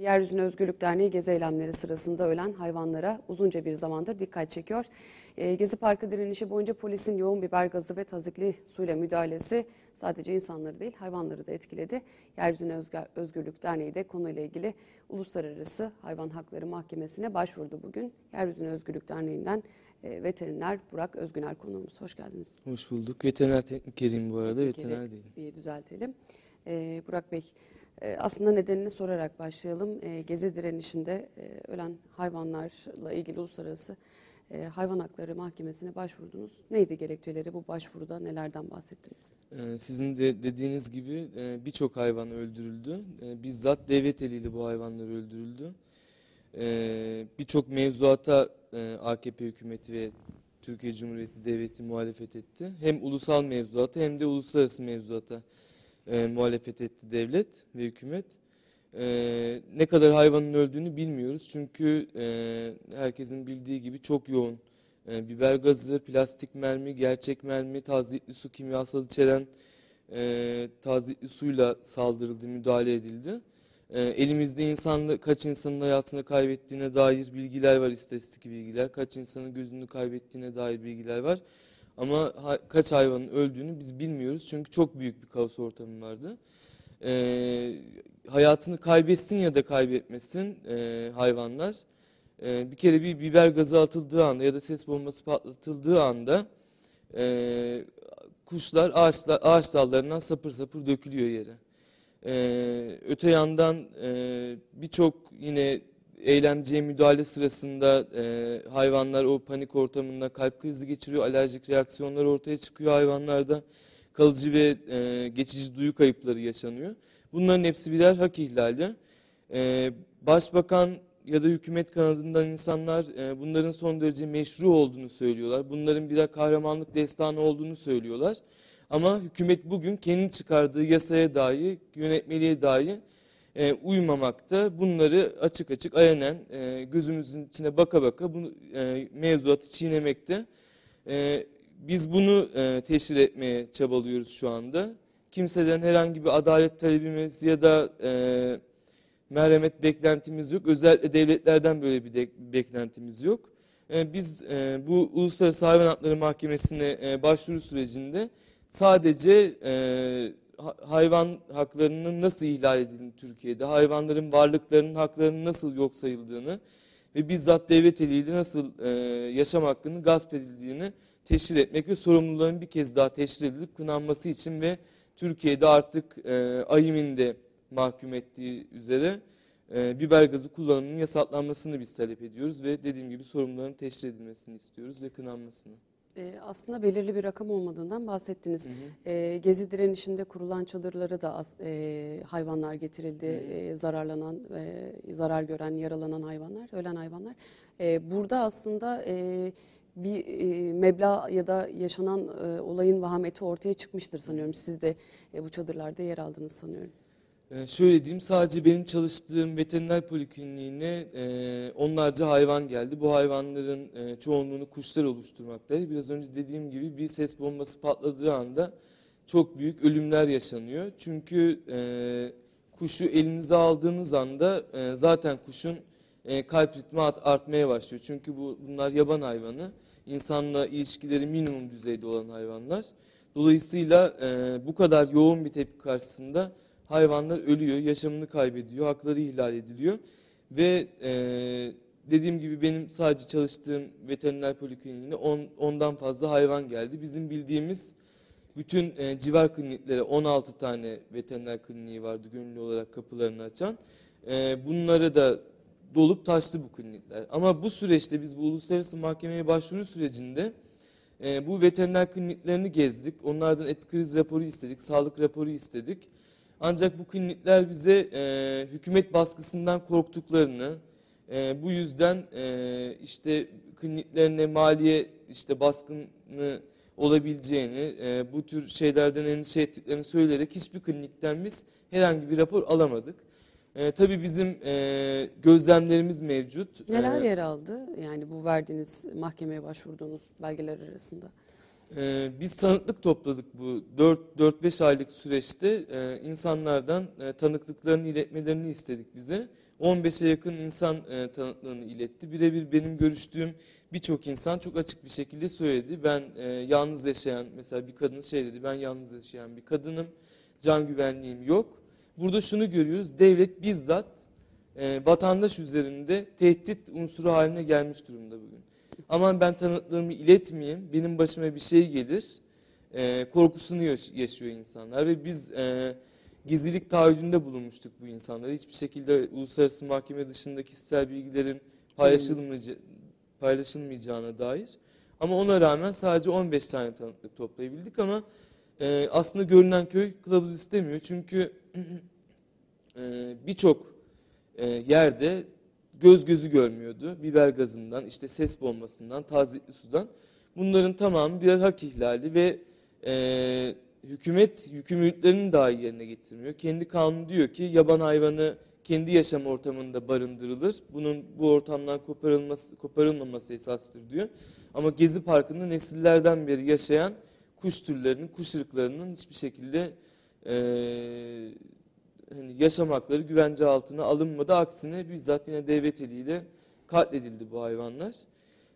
Yeryüzüne Özgürlük Derneği gezi eylemleri sırasında ölen hayvanlara uzunca bir zamandır dikkat çekiyor. E, gezi Parkı direnişi boyunca polisin yoğun biber gazı ve tazikli suyla müdahalesi sadece insanları değil hayvanları da etkiledi. Yeryüzüne Özgürlük Derneği de konuyla ilgili Uluslararası Hayvan Hakları Mahkemesi'ne başvurdu bugün. Yeryüzüne Özgürlük Derneği'nden e, veteriner Burak Özgüner konuğumuz. Hoş geldiniz. Hoş bulduk. Veteriner teknikeriyim bu arada. Veteriner değilim. İyi düzeltelim. E, Burak Bey ee, aslında nedenini sorarak başlayalım. Ee, gezi direnişinde e, ölen hayvanlarla ilgili uluslararası e, hayvan hakları mahkemesine başvurdunuz. Neydi gerekçeleri bu başvuruda nelerden bahsettiniz? Ee, sizin de dediğiniz gibi e, birçok hayvan öldürüldü. Bizzat devlet eliyle bu hayvanlar öldürüldü. Birçok mevzuata AKP hükümeti ve Türkiye Cumhuriyeti Devleti muhalefet etti. Hem ulusal mevzuata hem de uluslararası mevzuata e, muhalefet etti devlet ve hükümet. E, ne kadar hayvanın öldüğünü bilmiyoruz. Çünkü e, herkesin bildiği gibi çok yoğun e, biber gazı, plastik mermi, gerçek mermi, tazikli su kimyasal içeren e, tazikli suyla saldırıldı, müdahale edildi. E, elimizde insan, kaç insanın hayatını kaybettiğine dair bilgiler var, istatistik bilgiler. Kaç insanın gözünü kaybettiğine dair bilgiler var. Ama ha, kaç hayvanın öldüğünü biz bilmiyoruz. Çünkü çok büyük bir kaos ortamı vardı. E, hayatını kaybetsin ya da kaybetmesin e, hayvanlar. E, bir kere bir biber gazı atıldığı anda ya da ses bombası patlatıldığı anda e, kuşlar ağaçlar, ağaç dallarından sapır sapır dökülüyor yere. E, öte yandan e, birçok yine eylemciye müdahale sırasında e, hayvanlar o panik ortamında kalp krizi geçiriyor, alerjik reaksiyonlar ortaya çıkıyor hayvanlarda. Kalıcı ve e, geçici duyu kayıpları yaşanıyor. Bunların hepsi birer hak ihlali. E, başbakan ya da hükümet kanadından insanlar e, bunların son derece meşru olduğunu söylüyorlar. Bunların birer kahramanlık destanı olduğunu söylüyorlar. Ama hükümet bugün kendi çıkardığı yasaya dahi, yönetmeliğe dahi e, uymamakta. Bunları açık açık ayanen e, gözümüzün içine baka baka bu e, mevzuatı çiğnemekte. E, biz bunu e, teşhir etmeye çabalıyoruz şu anda. Kimseden herhangi bir adalet talebimiz ya da e, merhamet beklentimiz yok. Özellikle devletlerden böyle bir de, beklentimiz yok. E, biz e, bu Uluslararası Hayvan Hakları Mahkemesi'ne e, başvuru sürecinde sadece e, hayvan haklarının nasıl ihlal edildiğini Türkiye'de, hayvanların varlıklarının haklarının nasıl yok sayıldığını ve bizzat devlet eliyle nasıl e, yaşam hakkının gasp edildiğini teşhir etmek ve sorumluların bir kez daha teşhir edilip kınanması için ve Türkiye'de artık e, AYİM'in de mahkum ettiği üzere e, biber gazı kullanımının yasaklanmasını biz talep ediyoruz ve dediğim gibi sorumluların teşhir edilmesini istiyoruz ve kınanmasını. E, aslında belirli bir rakam olmadığından bahsettiniz. Hı hı. E, gezi direnişinde kurulan çadırları da e, hayvanlar getirildi. E, zararlanan, e, zarar gören, yaralanan hayvanlar, ölen hayvanlar. E, burada aslında e, bir e, meblağ ya da yaşanan e, olayın vahameti ortaya çıkmıştır sanıyorum. Siz de e, bu çadırlarda yer aldınız sanıyorum. Ee, şöyle diyeyim sadece benim çalıştığım veteriner polikliniğine e, onlarca hayvan geldi. Bu hayvanların e, çoğunluğunu kuşlar oluşturmaktaydı. Biraz önce dediğim gibi bir ses bombası patladığı anda çok büyük ölümler yaşanıyor. Çünkü e, kuşu elinize aldığınız anda e, zaten kuşun e, kalp ritmi artmaya başlıyor. Çünkü bu bunlar yaban hayvanı. İnsanla ilişkileri minimum düzeyde olan hayvanlar. Dolayısıyla e, bu kadar yoğun bir tepki karşısında hayvanlar ölüyor, yaşamını kaybediyor, hakları ihlal ediliyor. Ve e, dediğim gibi benim sadece çalıştığım veteriner polikliniğine on, ondan fazla hayvan geldi. Bizim bildiğimiz bütün e, civar kliniklere 16 tane veteriner kliniği vardı gönüllü olarak kapılarını açan. E, bunları da dolup taştı bu klinikler. Ama bu süreçte biz bu uluslararası mahkemeye başvuru sürecinde e, bu veteriner kliniklerini gezdik. Onlardan epikriz raporu istedik, sağlık raporu istedik. Ancak bu klinikler bize e, hükümet baskısından korktuklarını, e, bu yüzden e, işte kliniklerine maliye işte baskını olabileceğini, e, bu tür şeylerden endişe ettiklerini söyleyerek hiçbir klinikten biz herhangi bir rapor alamadık. E, tabii bizim e, gözlemlerimiz mevcut. Neler e, yer aldı? Yani bu verdiğiniz mahkemeye başvurduğunuz belgeler arasında. Ee, biz tanıklık topladık bu 4-5 aylık süreçte. Ee, insanlardan e, tanıklıklarını iletmelerini istedik bize. 15'e yakın insan e, tanıklığını iletti. Birebir benim görüştüğüm birçok insan çok açık bir şekilde söyledi. Ben e, yalnız yaşayan mesela bir kadın şey dedi ben yalnız yaşayan bir kadınım. Can güvenliğim yok. Burada şunu görüyoruz. Devlet bizzat e, vatandaş üzerinde tehdit unsuru haline gelmiş durumda bugün. Aman ben tanıklığımı iletmeyeyim, benim başıma bir şey gelir e, korkusunu yaş- yaşıyor insanlar ve biz e, gizlilik taahhüdünde bulunmuştuk bu insanlara. Hiçbir şekilde uluslararası mahkeme dışında kişisel bilgilerin paylaşılmayaca- paylaşılmayacağına dair. Ama ona rağmen sadece 15 tane tanıklık toplayabildik ama e, aslında görünen köy kılavuz istemiyor. Çünkü e, birçok e, yerde göz gözü görmüyordu. Biber gazından, işte ses bombasından, tazikli sudan. Bunların tamamı birer hak ihlali ve e, hükümet yükümlülüklerini dahi yerine getirmiyor. Kendi kanunu diyor ki yaban hayvanı kendi yaşam ortamında barındırılır. Bunun bu ortamdan koparılması, koparılmaması esastır diyor. Ama Gezi Parkı'nda nesillerden beri yaşayan kuş türlerinin, kuş ırklarının hiçbir şekilde e, hani yaşam hakları güvence altına alınmadı. Aksine bizzat yine devlet eliyle katledildi bu hayvanlar.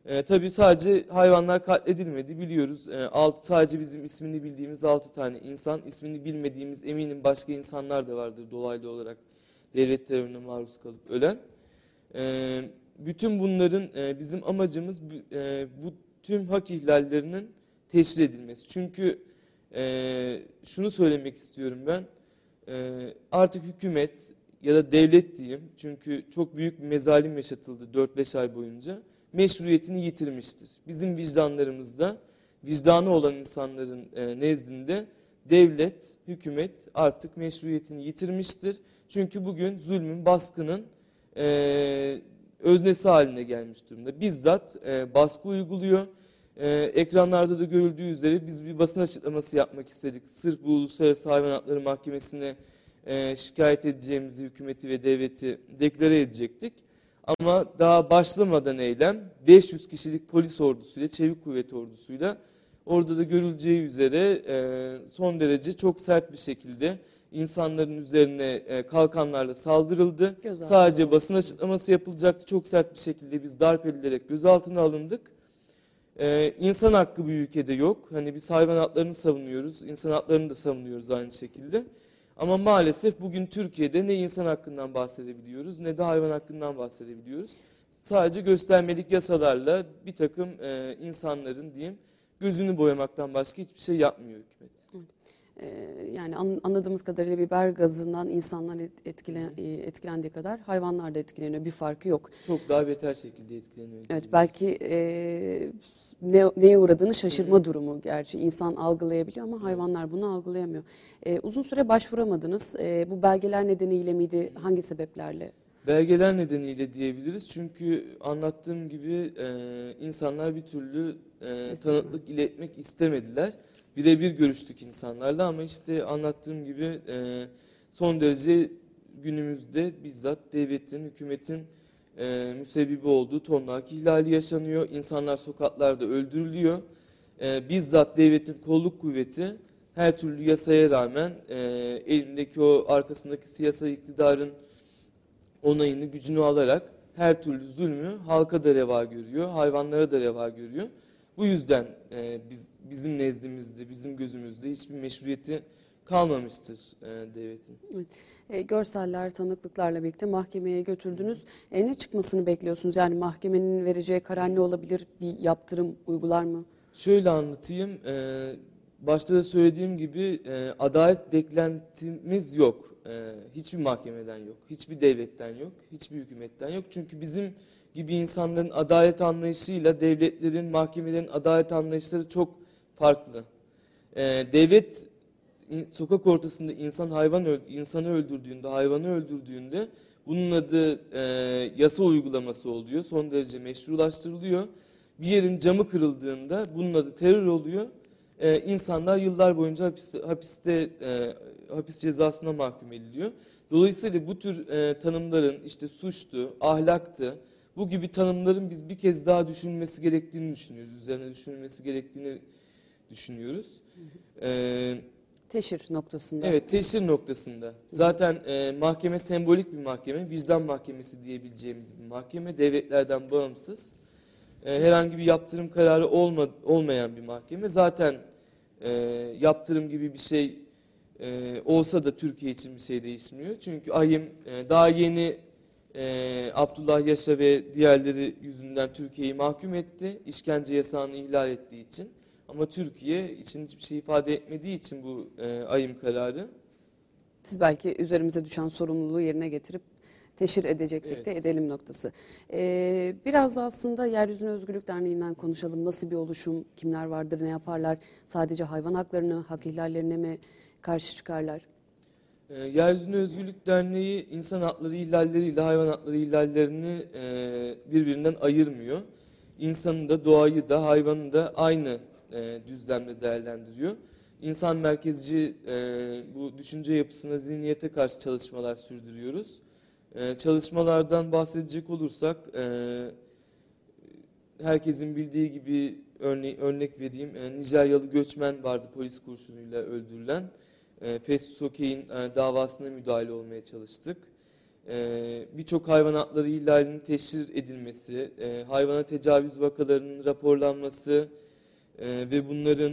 E, tabii sadece hayvanlar katledilmedi biliyoruz. E, altı, sadece bizim ismini bildiğimiz 6 tane insan, ismini bilmediğimiz eminim başka insanlar da vardır dolaylı olarak devlet terörüne maruz kalıp ölen. E, bütün bunların e, bizim amacımız e, bu tüm hak ihlallerinin teşhir edilmesi. Çünkü e, şunu söylemek istiyorum ben. E, artık hükümet ya da devlet diyeyim çünkü çok büyük bir mezalim yaşatıldı 4-5 ay boyunca meşruiyetini yitirmiştir. Bizim vicdanlarımızda vicdanı olan insanların e, nezdinde devlet, hükümet artık meşruiyetini yitirmiştir. Çünkü bugün zulmün, baskının e, öznesi haline gelmiş durumda. Bizzat e, baskı uyguluyor. E, ekranlarda da görüldüğü üzere biz bir basın açıklaması yapmak istedik. Sırf bu Uluslararası Hayvan Hakları Mahkemesi'ne e, şikayet edeceğimizi hükümeti ve devleti deklare edecektik. Ama daha başlamadan eylem 500 kişilik polis ordusuyla, çevik kuvvet ordusuyla orada da görüleceği üzere e, son derece çok sert bir şekilde insanların üzerine e, kalkanlarla saldırıldı. Gözaltı Sadece basın açıklaması yapılacaktı. Çok sert bir şekilde biz darp edilerek gözaltına alındık. Ee, insan hakkı bu ülkede yok. Hani biz hayvan haklarını savunuyoruz, insan haklarını da savunuyoruz aynı şekilde. Ama maalesef bugün Türkiye'de ne insan hakkından bahsedebiliyoruz ne de hayvan hakkından bahsedebiliyoruz. Sadece göstermelik yasalarla bir takım e, insanların diyeyim gözünü boyamaktan başka hiçbir şey yapmıyor hükümet. Ee, yani an- anladığımız kadarıyla biber gazından insanlar et- etkile, e, etkilendiği kadar hayvanlar da etkileniyor. Bir farkı yok. Çok daha beter şekilde etkileniyor. Evet belki e, ne, neye uğradığını şaşırma durumu gerçi insan algılayabiliyor ama hayvanlar bunu algılayamıyor. E, uzun süre başvuramadınız. E, bu belgeler nedeniyle miydi? Hangi sebeplerle? Belgeler nedeniyle diyebiliriz. Çünkü anlattığım gibi e, insanlar bir türlü e, tanıklık iletmek istemediler. Birebir görüştük insanlarla ama işte anlattığım gibi e, son derece günümüzde bizzat devletin, hükümetin e, müsebbibi olduğu tonla hak ihlali yaşanıyor. İnsanlar sokaklarda öldürülüyor. E, bizzat devletin kolluk kuvveti her türlü yasaya rağmen e, elindeki o arkasındaki siyasal iktidarın onayını, gücünü alarak her türlü zulmü halka da reva görüyor, hayvanlara da reva görüyor. Bu yüzden e, biz bizim nezdimizde, bizim gözümüzde hiçbir meşruiyeti kalmamıştır e, devletin. E, görseller, tanıklıklarla birlikte mahkemeye götürdünüz. E, ne çıkmasını bekliyorsunuz? Yani mahkemenin vereceği karar ne olabilir? Bir yaptırım uygular mı? Şöyle anlatayım, e, başta da söylediğim gibi e, adalet beklentimiz yok. E, hiçbir mahkemeden yok, hiçbir devletten yok, hiçbir hükümetten yok. Çünkü bizim gibi insanların adalet anlayışıyla devletlerin, mahkemelerin adalet anlayışları çok farklı. E, devlet sokak ortasında insan hayvan insanı öldürdüğünde, hayvanı öldürdüğünde bunun adı e, yasa uygulaması oluyor. Son derece meşrulaştırılıyor. Bir yerin camı kırıldığında bunun adı terör oluyor. E, insanlar yıllar boyunca hapiste, hapiste e, hapis cezasına mahkum ediliyor. Dolayısıyla bu tür e, tanımların işte suçtu, ahlaktı, bu gibi tanımların biz bir kez daha düşünülmesi gerektiğini düşünüyoruz. Üzerine düşünülmesi gerektiğini düşünüyoruz. E, Teşhir noktasında. Evet, teşhir noktasında. Zaten e, mahkeme sembolik bir mahkeme, vicdan mahkemesi diyebileceğimiz bir mahkeme, devletlerden bağımsız. E, herhangi bir yaptırım kararı olma, olmayan bir mahkeme. Zaten e, yaptırım gibi bir şey e, olsa da Türkiye için bir şey değişmiyor. Çünkü AYİM e, daha yeni e, Abdullah Yaşa ve diğerleri yüzünden Türkiye'yi mahkum etti. İşkence yasağını ihlal ettiği için. Ama Türkiye için hiçbir şey ifade etmediği için bu e, AYİM kararı. Siz belki üzerimize düşen sorumluluğu yerine getirip teşhir edeceksek de Evet. edelim noktası. Ee, biraz da aslında Yeryüzüne Özgürlük Derneği'nden konuşalım. Nasıl bir oluşum, kimler vardır, ne yaparlar? Sadece hayvan haklarını, hak ihlallerine mi karşı çıkarlar? E, Yeryüzüne Özgürlük Derneği insan hakları ihlalleriyle hayvan hakları ihlallerini e, birbirinden ayırmıyor. İnsanı da doğayı da hayvanı da aynı e, düzlemde değerlendiriyor. İnsan merkezci e, bu düşünce yapısına, zihniyete karşı çalışmalar sürdürüyoruz. E, çalışmalardan bahsedecek olursak e, herkesin bildiği gibi örne örnek vereyim. E, Nijeryalı göçmen vardı polis kurşunuyla öldürülen. E, Festus Okey'in e, davasına müdahale olmaya çalıştık. E, Birçok hayvan hakları ihlalinin teşhir edilmesi, hayvana tecavüz vakalarının raporlanması ve bunların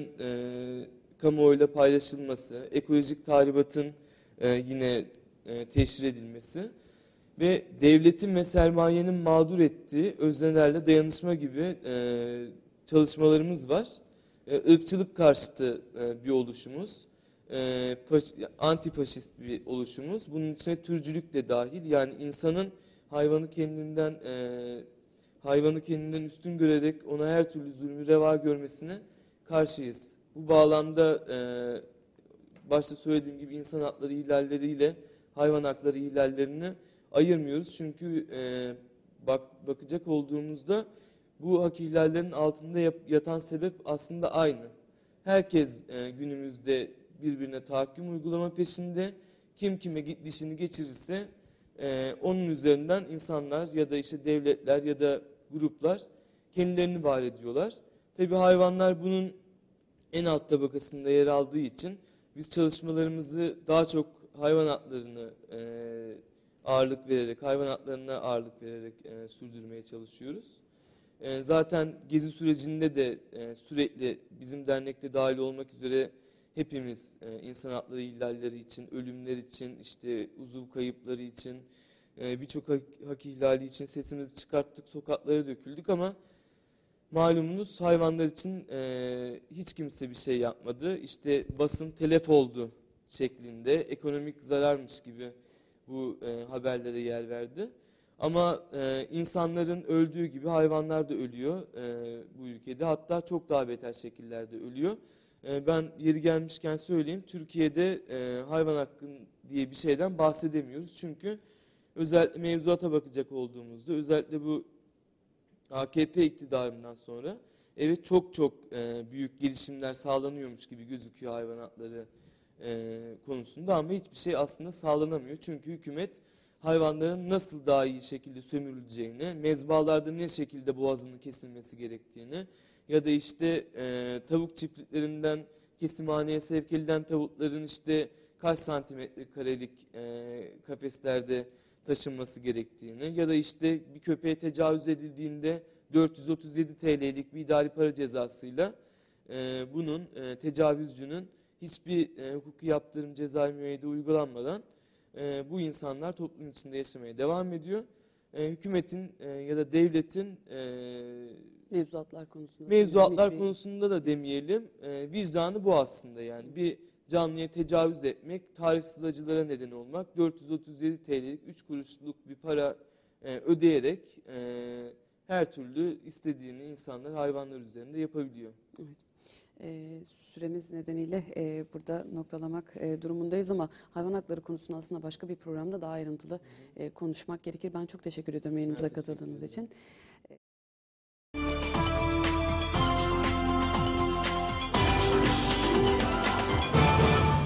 kamuoyuyla paylaşılması, ekolojik tahribatın yine teşhir edilmesi ve devletin ve sermayenin mağdur ettiği öznelerle dayanışma gibi çalışmalarımız var. Irkçılık karşıtı bir oluşumuz. E, faş- antifaşist bir oluşumuz. Bunun içine türcülük de dahil. Yani insanın hayvanı kendinden e, hayvanı kendinden üstün görerek ona her türlü zulmü reva görmesine karşıyız. Bu bağlamda e, başta söylediğim gibi insan hakları ihlalleriyle hayvan hakları ihlallerini ayırmıyoruz. Çünkü e, bak bakacak olduğumuzda bu hak ihlallerinin altında yap- yatan sebep aslında aynı. Herkes e, günümüzde birbirine tahakküm uygulama peşinde. Kim kime dişini geçirirse e, onun üzerinden insanlar ya da işte devletler ya da gruplar kendilerini var ediyorlar. Tabii hayvanlar bunun en alt tabakasında yer aldığı için biz çalışmalarımızı daha çok hayvan haklarını e, ağırlık vererek, hayvan haklarına ağırlık vererek e, sürdürmeye çalışıyoruz. E, zaten gezi sürecinde de e, sürekli bizim dernekte dahil olmak üzere hepimiz e, insan hakları ihlalleri için, ölümler için, işte uzuv kayıpları için, e, birçok hak, hak ihlali için sesimizi çıkarttık, sokaklara döküldük ama malumunuz hayvanlar için e, hiç kimse bir şey yapmadı. İşte basın telef oldu şeklinde ekonomik zararmış gibi bu e, haberlere yer verdi. Ama e, insanların öldüğü gibi hayvanlar da ölüyor e, bu ülkede. Hatta çok daha beter şekillerde ölüyor. E, ben yeri gelmişken söyleyeyim. Türkiye'de e, hayvan hakkı diye bir şeyden bahsedemiyoruz. Çünkü özellikle mevzuata bakacak olduğumuzda özellikle bu AKP iktidarından sonra evet çok çok e, büyük gelişimler sağlanıyormuş gibi gözüküyor hayvan hakları e, konusunda ama hiçbir şey aslında sağlanamıyor. Çünkü hükümet hayvanların nasıl daha iyi şekilde sömürüleceğini, mezbalarda ne şekilde boğazının kesilmesi gerektiğini ya da işte e, tavuk çiftliklerinden kesimhaneye sevk edilen tavukların işte kaç santimetre karelik e, kafeslerde taşınması gerektiğini ya da işte bir köpeğe tecavüz edildiğinde 437 TL'lik bir idari para cezasıyla e, bunun e, tecavüzcünün hiçbir e, hukuki yaptırım cezai müeyyide uygulanmadan e, bu insanlar toplum içinde yaşamaya devam ediyor. E, hükümetin e, ya da devletin e, Mevzuatlar konusunda. mevzuatlar konusunda da demeyelim. E, vicdanı bu aslında yani. Bir canlıya tecavüz etmek, tarifsiz acılara neden olmak, 437 TL'lik 3 kuruşluk bir para e, ödeyerek e, her türlü istediğini insanlar hayvanlar üzerinde yapabiliyor. Ee, süremiz nedeniyle e, burada noktalamak e, durumundayız ama hayvan hakları konusunu aslında başka bir programda daha ayrıntılı e, konuşmak gerekir. Ben çok teşekkür ediyorum yayınımıza katıldığınız ederim. için.